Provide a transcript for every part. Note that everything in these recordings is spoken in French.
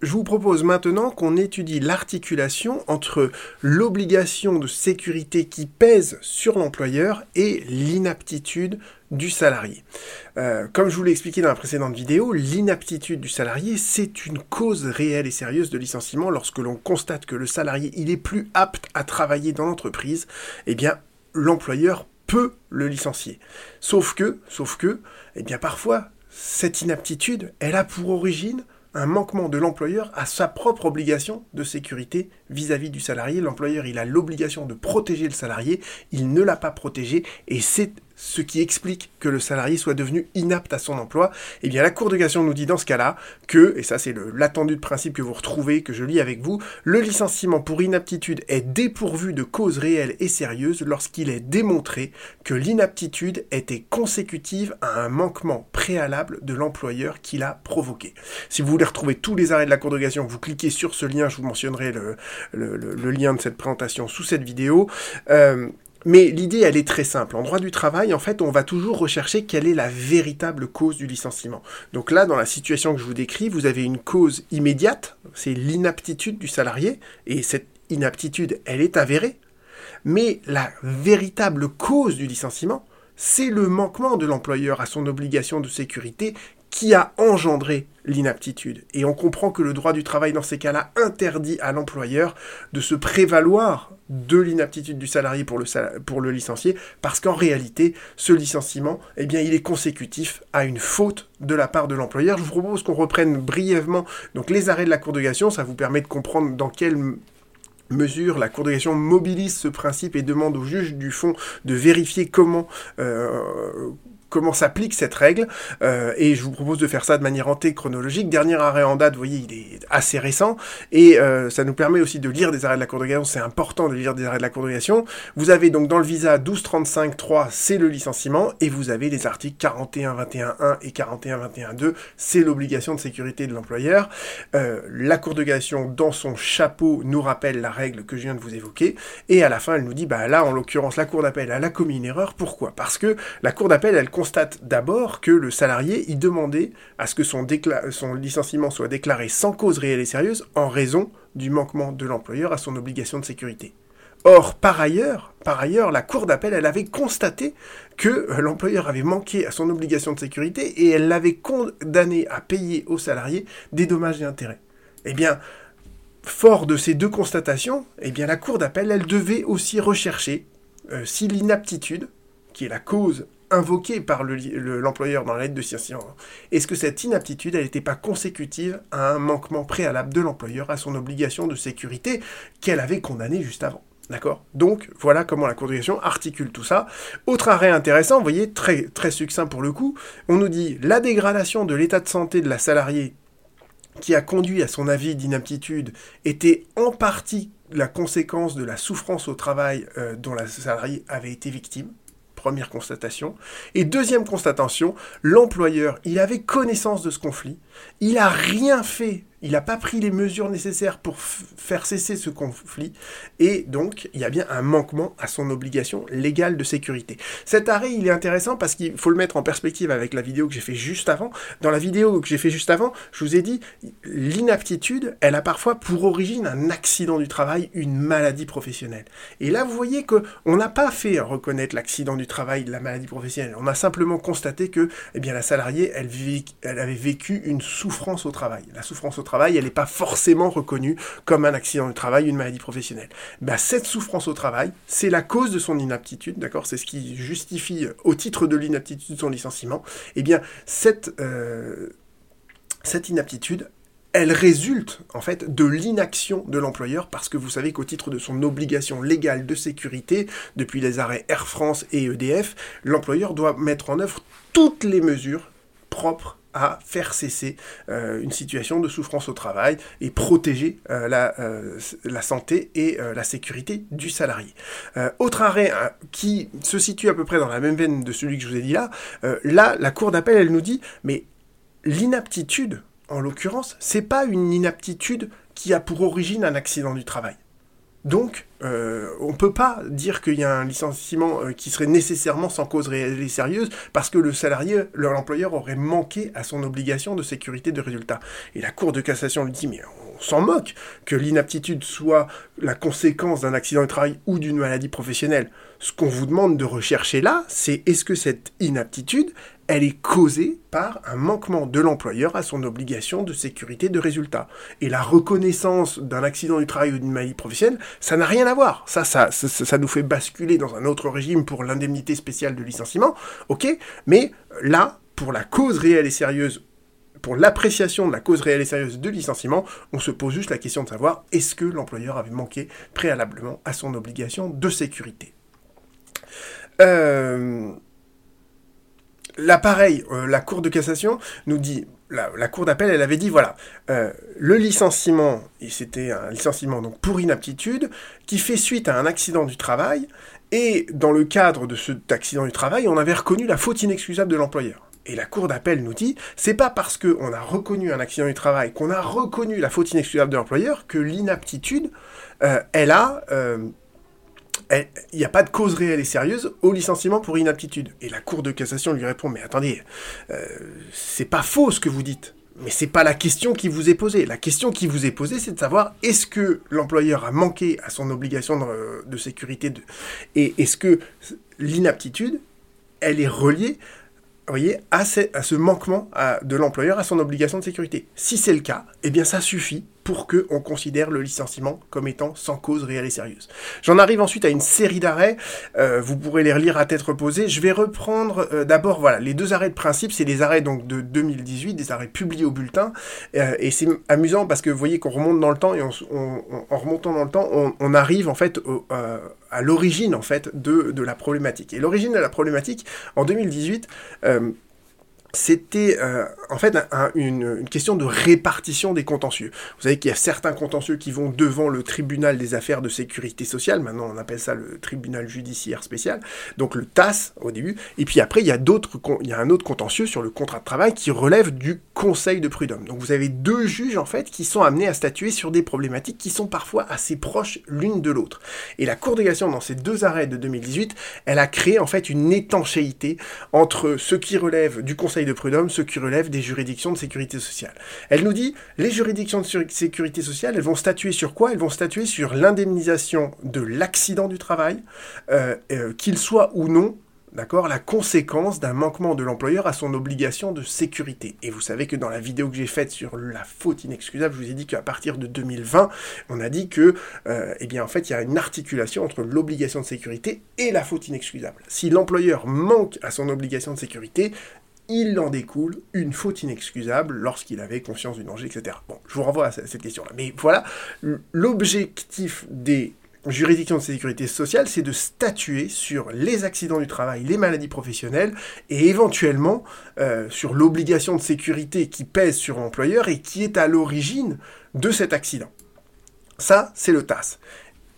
je vous propose maintenant qu'on étudie l'articulation entre l'obligation de sécurité qui pèse sur l'employeur et l'inaptitude du salarié. Euh, comme je vous l'ai expliqué dans la précédente vidéo, l'inaptitude du salarié, c'est une cause réelle et sérieuse de licenciement lorsque l'on constate que le salarié, il est plus apte à travailler dans l'entreprise, eh bien, l'employeur peut le licencier. Sauf que, sauf que, eh bien, parfois, cette inaptitude, elle a pour origine un manquement de l'employeur à sa propre obligation de sécurité vis-à-vis du salarié. L'employeur, il a l'obligation de protéger le salarié, il ne l'a pas protégé, et c'est ce qui explique que le salarié soit devenu inapte à son emploi, eh bien la Cour de cassation nous dit dans ce cas-là que, et ça c'est l'attendu de principe que vous retrouvez, que je lis avec vous, le licenciement pour inaptitude est dépourvu de cause réelle et sérieuse lorsqu'il est démontré que l'inaptitude était consécutive à un manquement préalable de l'employeur qui l'a provoqué. Si vous voulez retrouver tous les arrêts de la Cour de cassation, vous cliquez sur ce lien, je vous mentionnerai le, lien de cette présentation sous cette vidéo. Euh, mais l'idée, elle est très simple. En droit du travail, en fait, on va toujours rechercher quelle est la véritable cause du licenciement. Donc là, dans la situation que je vous décris, vous avez une cause immédiate, c'est l'inaptitude du salarié, et cette inaptitude, elle est avérée. Mais la véritable cause du licenciement, c'est le manquement de l'employeur à son obligation de sécurité qui a engendré l'inaptitude. Et on comprend que le droit du travail dans ces cas-là interdit à l'employeur de se prévaloir de l'inaptitude du salarié pour le, pour le licencier, parce qu'en réalité, ce licenciement, eh bien, il est consécutif à une faute de la part de l'employeur. Je vous propose qu'on reprenne brièvement donc, les arrêts de la Cour de cassation, ça vous permet de comprendre dans quelle mesure la Cour de cassation mobilise ce principe et demande au juge du fond de vérifier comment, euh, comment s'applique cette règle, euh, et je vous propose de faire ça de manière antéchronologique. Dernier arrêt en date, vous voyez, il est assez récent, et euh, ça nous permet aussi de lire des arrêts de la Cour de cassation, c'est important de lire des arrêts de la Cour de cassation. Vous avez donc dans le visa 1235.3, c'est le licenciement, et vous avez les articles 41.21.1 et 41.21.2, c'est l'obligation de sécurité de l'employeur. Euh, la Cour de cassation, dans son chapeau, nous rappelle la règle que je viens de vous évoquer, et à la fin, elle nous dit, bah là, en l'occurrence, la Cour d'appel, elle a commis une erreur, pourquoi? Parce que la Cour d'appel, elle constate d'abord que le salarié y demandait à ce que son, licenciement soit déclaré sans cause réelle et sérieuse en raison du manquement de l'employeur à son obligation de sécurité. Or, par ailleurs, par ailleurs, la cour d'appel, elle avait constaté que l'employeur avait manqué à son obligation de sécurité et elle l'avait condamné à payer au salarié des dommages et intérêts. Eh bien, fort de ces deux constatations, eh bien, la cour d'appel, elle devait aussi rechercher euh, si l'inaptitude, qui est la cause invoquée par l'employeur dans l'aide de licenciement, est-ce que cette inaptitude, n'était pas consécutive à un manquement préalable de l'employeur à son obligation de sécurité qu'elle avait condamné juste avant? D'accord? Donc, voilà comment la Cour articule tout ça. Autre arrêt intéressant, vous voyez, très, très succinct pour le coup, on nous dit la dégradation de l'état de santé de la salariée qui a conduit à son avis d'inaptitude était en partie la conséquence de la souffrance au travail euh, dont la salariée avait été victime. Première constatation. Et deuxième constatation, l'employeur, il avait connaissance de ce conflit, il n'a rien fait il n'a pas pris les mesures nécessaires pour faire cesser ce conflit, et donc il y a bien un manquement à son obligation légale de sécurité. Cet arrêt, il est intéressant parce qu'il faut le mettre en perspective avec la vidéo que j'ai fait juste avant. Dans la vidéo que j'ai fait juste avant, je vous ai dit, l'inaptitude, elle a parfois pour origine un accident du travail, une maladie professionnelle. Et là, vous voyez que on n'a pas fait reconnaître l'accident du travail, la maladie professionnelle. On a simplement constaté que, eh bien, la salariée, elle, elle avait vécu une souffrance au travail. La souffrance au travail, elle n'est pas forcément reconnue comme un accident du travail, une maladie professionnelle. Bah, cette souffrance au travail, c'est la cause de son inaptitude, d'accord? C'est ce qui justifie, au titre de l'inaptitude, son licenciement. Eh bien, cette, euh, cette inaptitude, elle résulte en fait de l'inaction de l'employeur parce que vous savez qu'au titre de son obligation légale de sécurité, depuis les arrêts Air France et EDF, l'employeur doit mettre en œuvre toutes les mesures propres à faire cesser euh, une situation de souffrance au travail et protéger euh, la, euh, la, santé et la sécurité du salarié. autre arrêt hein, qui se situe à peu près dans la même veine de celui que je vous ai dit là, là, la Cour d'appel, elle nous dit, mais l'inaptitude, en l'occurrence, c'est pas une inaptitude qui a pour origine un accident du travail. Donc, euh, on ne peut pas dire qu'il y a un licenciement euh, qui serait nécessairement sans cause réelle et sérieuse, parce que le salarié, l'employeur aurait manqué à son obligation de sécurité de résultat. Et la Cour de cassation lui dit, mais on s'en moque que l'inaptitude soit la conséquence d'un accident de travail ou d'une maladie professionnelle. Ce qu'on vous demande de rechercher là, c'est est-ce que cette inaptitude, elle est causée par un manquement de l'employeur à son obligation de sécurité de résultat. Et la reconnaissance d'un accident du travail ou d'une maladie professionnelle, ça n'a rien Ça ça, ça, nous fait basculer dans un autre régime pour l'indemnité spéciale de licenciement, ok Mais là, pour la cause réelle et sérieuse pour l'appréciation de la cause réelle et sérieuse de licenciement, on se pose juste la question de savoir est-ce que l'employeur avait manqué préalablement à son obligation de sécurité. Euh, L'appareil, euh, la Cour de cassation nous dit, la, Cour d'appel, elle avait dit, voilà, euh, le licenciement, et c'était un licenciement donc pour inaptitude, qui fait suite à un accident du travail, et dans le cadre de cet accident du travail, on avait reconnu la faute inexcusable de l'employeur. Et la Cour d'appel nous dit, c'est pas parce qu'on a reconnu un accident du travail, qu'on a reconnu la faute inexcusable de l'employeur, que l'inaptitude, euh, elle a il n'y a pas de cause réelle et sérieuse au licenciement pour inaptitude. Et la Cour de cassation lui répond, mais attendez, euh, c'est pas faux ce que vous dites. Mais c'est pas la question qui vous est posée. La question qui vous est posée, c'est de savoir est-ce que l'employeur a manqué à son obligation de, sécurité et est-ce que l'inaptitude, elle est reliée voyez, à ce manquement de l'employeur à son obligation de sécurité? Si c'est le cas, eh bien ça suffit pour qu'on considère le licenciement comme étant sans cause réelle et sérieuse. J'en arrive ensuite à une série d'arrêts, euh, vous pourrez les relire à tête reposée. Je vais reprendre euh, d'abord les deux arrêts de principe, c'est des arrêts donc de 2018, des arrêts publiés au bulletin, euh, et c'est amusant parce que vous voyez qu'on remonte dans le temps, et en remontant dans le temps, on, arrive en fait à l'origine en fait de, la problématique. Et l'origine de la problématique, en 2018, c'était euh, en fait une, question de répartition des contentieux. Vous savez qu'il y a certains contentieux qui vont devant le tribunal des affaires de sécurité sociale, maintenant on appelle ça le tribunal judiciaire spécial, donc le TAS au début, et puis après il y a d'autres, il y a un autre contentieux sur le contrat de travail qui relève du conseil de prud'homme. Donc vous avez deux juges en fait qui sont amenés à statuer sur des problématiques qui sont parfois assez proches l'une de l'autre. Et la Cour de cassation dans ces deux arrêts de 2018, elle a créé en fait une étanchéité entre ce qui relève du conseil de prud'homme, ce qui relève des juridictions de sécurité sociale. Elle nous dit, les juridictions de sécurité sociale, elles vont statuer sur quoi? Elles vont statuer sur l'indemnisation de l'accident du travail, euh, euh, qu'il soit ou non D'accord La conséquence d'un manquement de l'employeur à son obligation de sécurité. Et vous savez que dans la vidéo que j'ai faite sur la faute inexcusable, je vous ai dit qu'à partir de 2020, on a dit que, euh, eh bien, en fait, il y a une articulation entre l'obligation de sécurité et la faute inexcusable. Si l'employeur manque à son obligation de sécurité, il en découle une faute inexcusable lorsqu'il avait conscience du danger, etc. Bon, je vous renvoie à cette question-là. Mais voilà, l'objectif des juridictions de sécurité sociale, c'est de statuer sur les accidents du travail, les maladies professionnelles, et éventuellement euh, sur l'obligation de sécurité qui pèse sur l'employeur et qui est à l'origine de cet accident. Ça, c'est le TAS.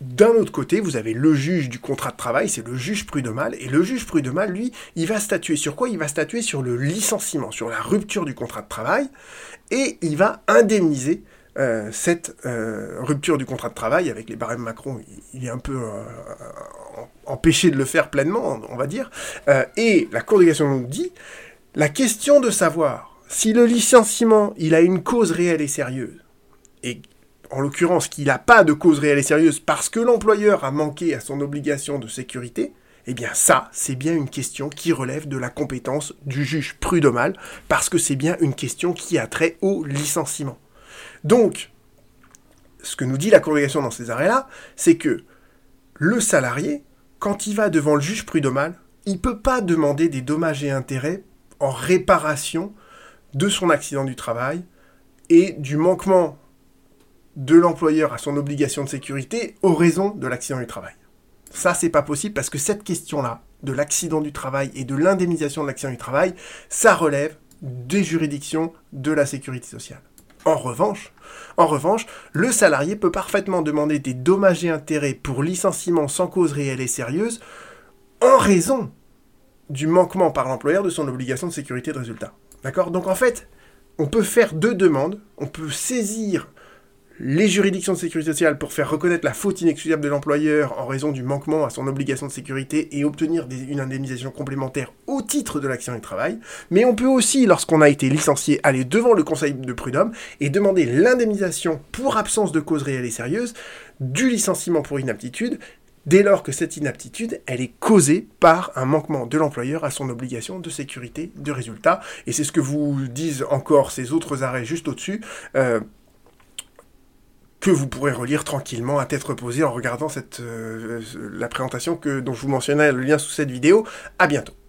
D'un autre côté, vous avez le juge du contrat de travail, c'est le juge prud'homal, et le juge prud'homal, lui, il va statuer. Sur quoi Il va statuer? Sur le licenciement, sur la rupture du contrat de travail, et il va indemniser euh, cette euh, rupture du contrat de travail avec les barèmes Macron, il, est un peu euh, empêché de le faire pleinement, on va dire. et la Cour de cassation nous dit, la question de savoir si le licenciement, il a une cause réelle et sérieuse, et en l'occurrence qu'il n'a pas de cause réelle et sérieuse parce que l'employeur a manqué à son obligation de sécurité, eh bien ça, c'est bien une question qui relève de la compétence du juge prud'homal, parce que c'est bien une question qui a trait au licenciement. Donc, ce que nous dit la congrégation dans ces arrêts-là, c'est que le salarié, quand il va devant le juge prud'homal, il ne peut pas demander des dommages et intérêts en réparation de son accident du travail et du manquement de l'employeur à son obligation de sécurité aux raisons de l'accident du travail. Ça, c'est pas possible parce que cette question-là, de l'accident du travail et de l'indemnisation de l'accident du travail, ça relève des juridictions de la sécurité sociale. En revanche, en revanche, le salarié peut parfaitement demander des dommages et intérêts pour licenciement sans cause réelle et sérieuse en raison du manquement par l'employeur de son obligation de sécurité de résultat. D'accord? Donc en fait, on peut faire deux demandes. On peut saisir les juridictions de sécurité sociale pour faire reconnaître la faute inexcusable de l'employeur en raison du manquement à son obligation de sécurité et obtenir une indemnisation complémentaire au titre de l'accident du travail. Mais on peut aussi, lorsqu'on a été licencié, aller devant le conseil de prud'homme et demander l'indemnisation pour absence de cause réelle et sérieuse du licenciement pour inaptitude dès lors que cette inaptitude, elle est causée par un manquement de l'employeur à son obligation de sécurité de résultat. Et c'est ce que vous disent encore ces autres arrêts juste au-dessus. Euh, que vous pourrez relire tranquillement à tête reposée en regardant cette, euh, la présentation que, dont je vous mentionnais le lien sous cette vidéo. À bientôt.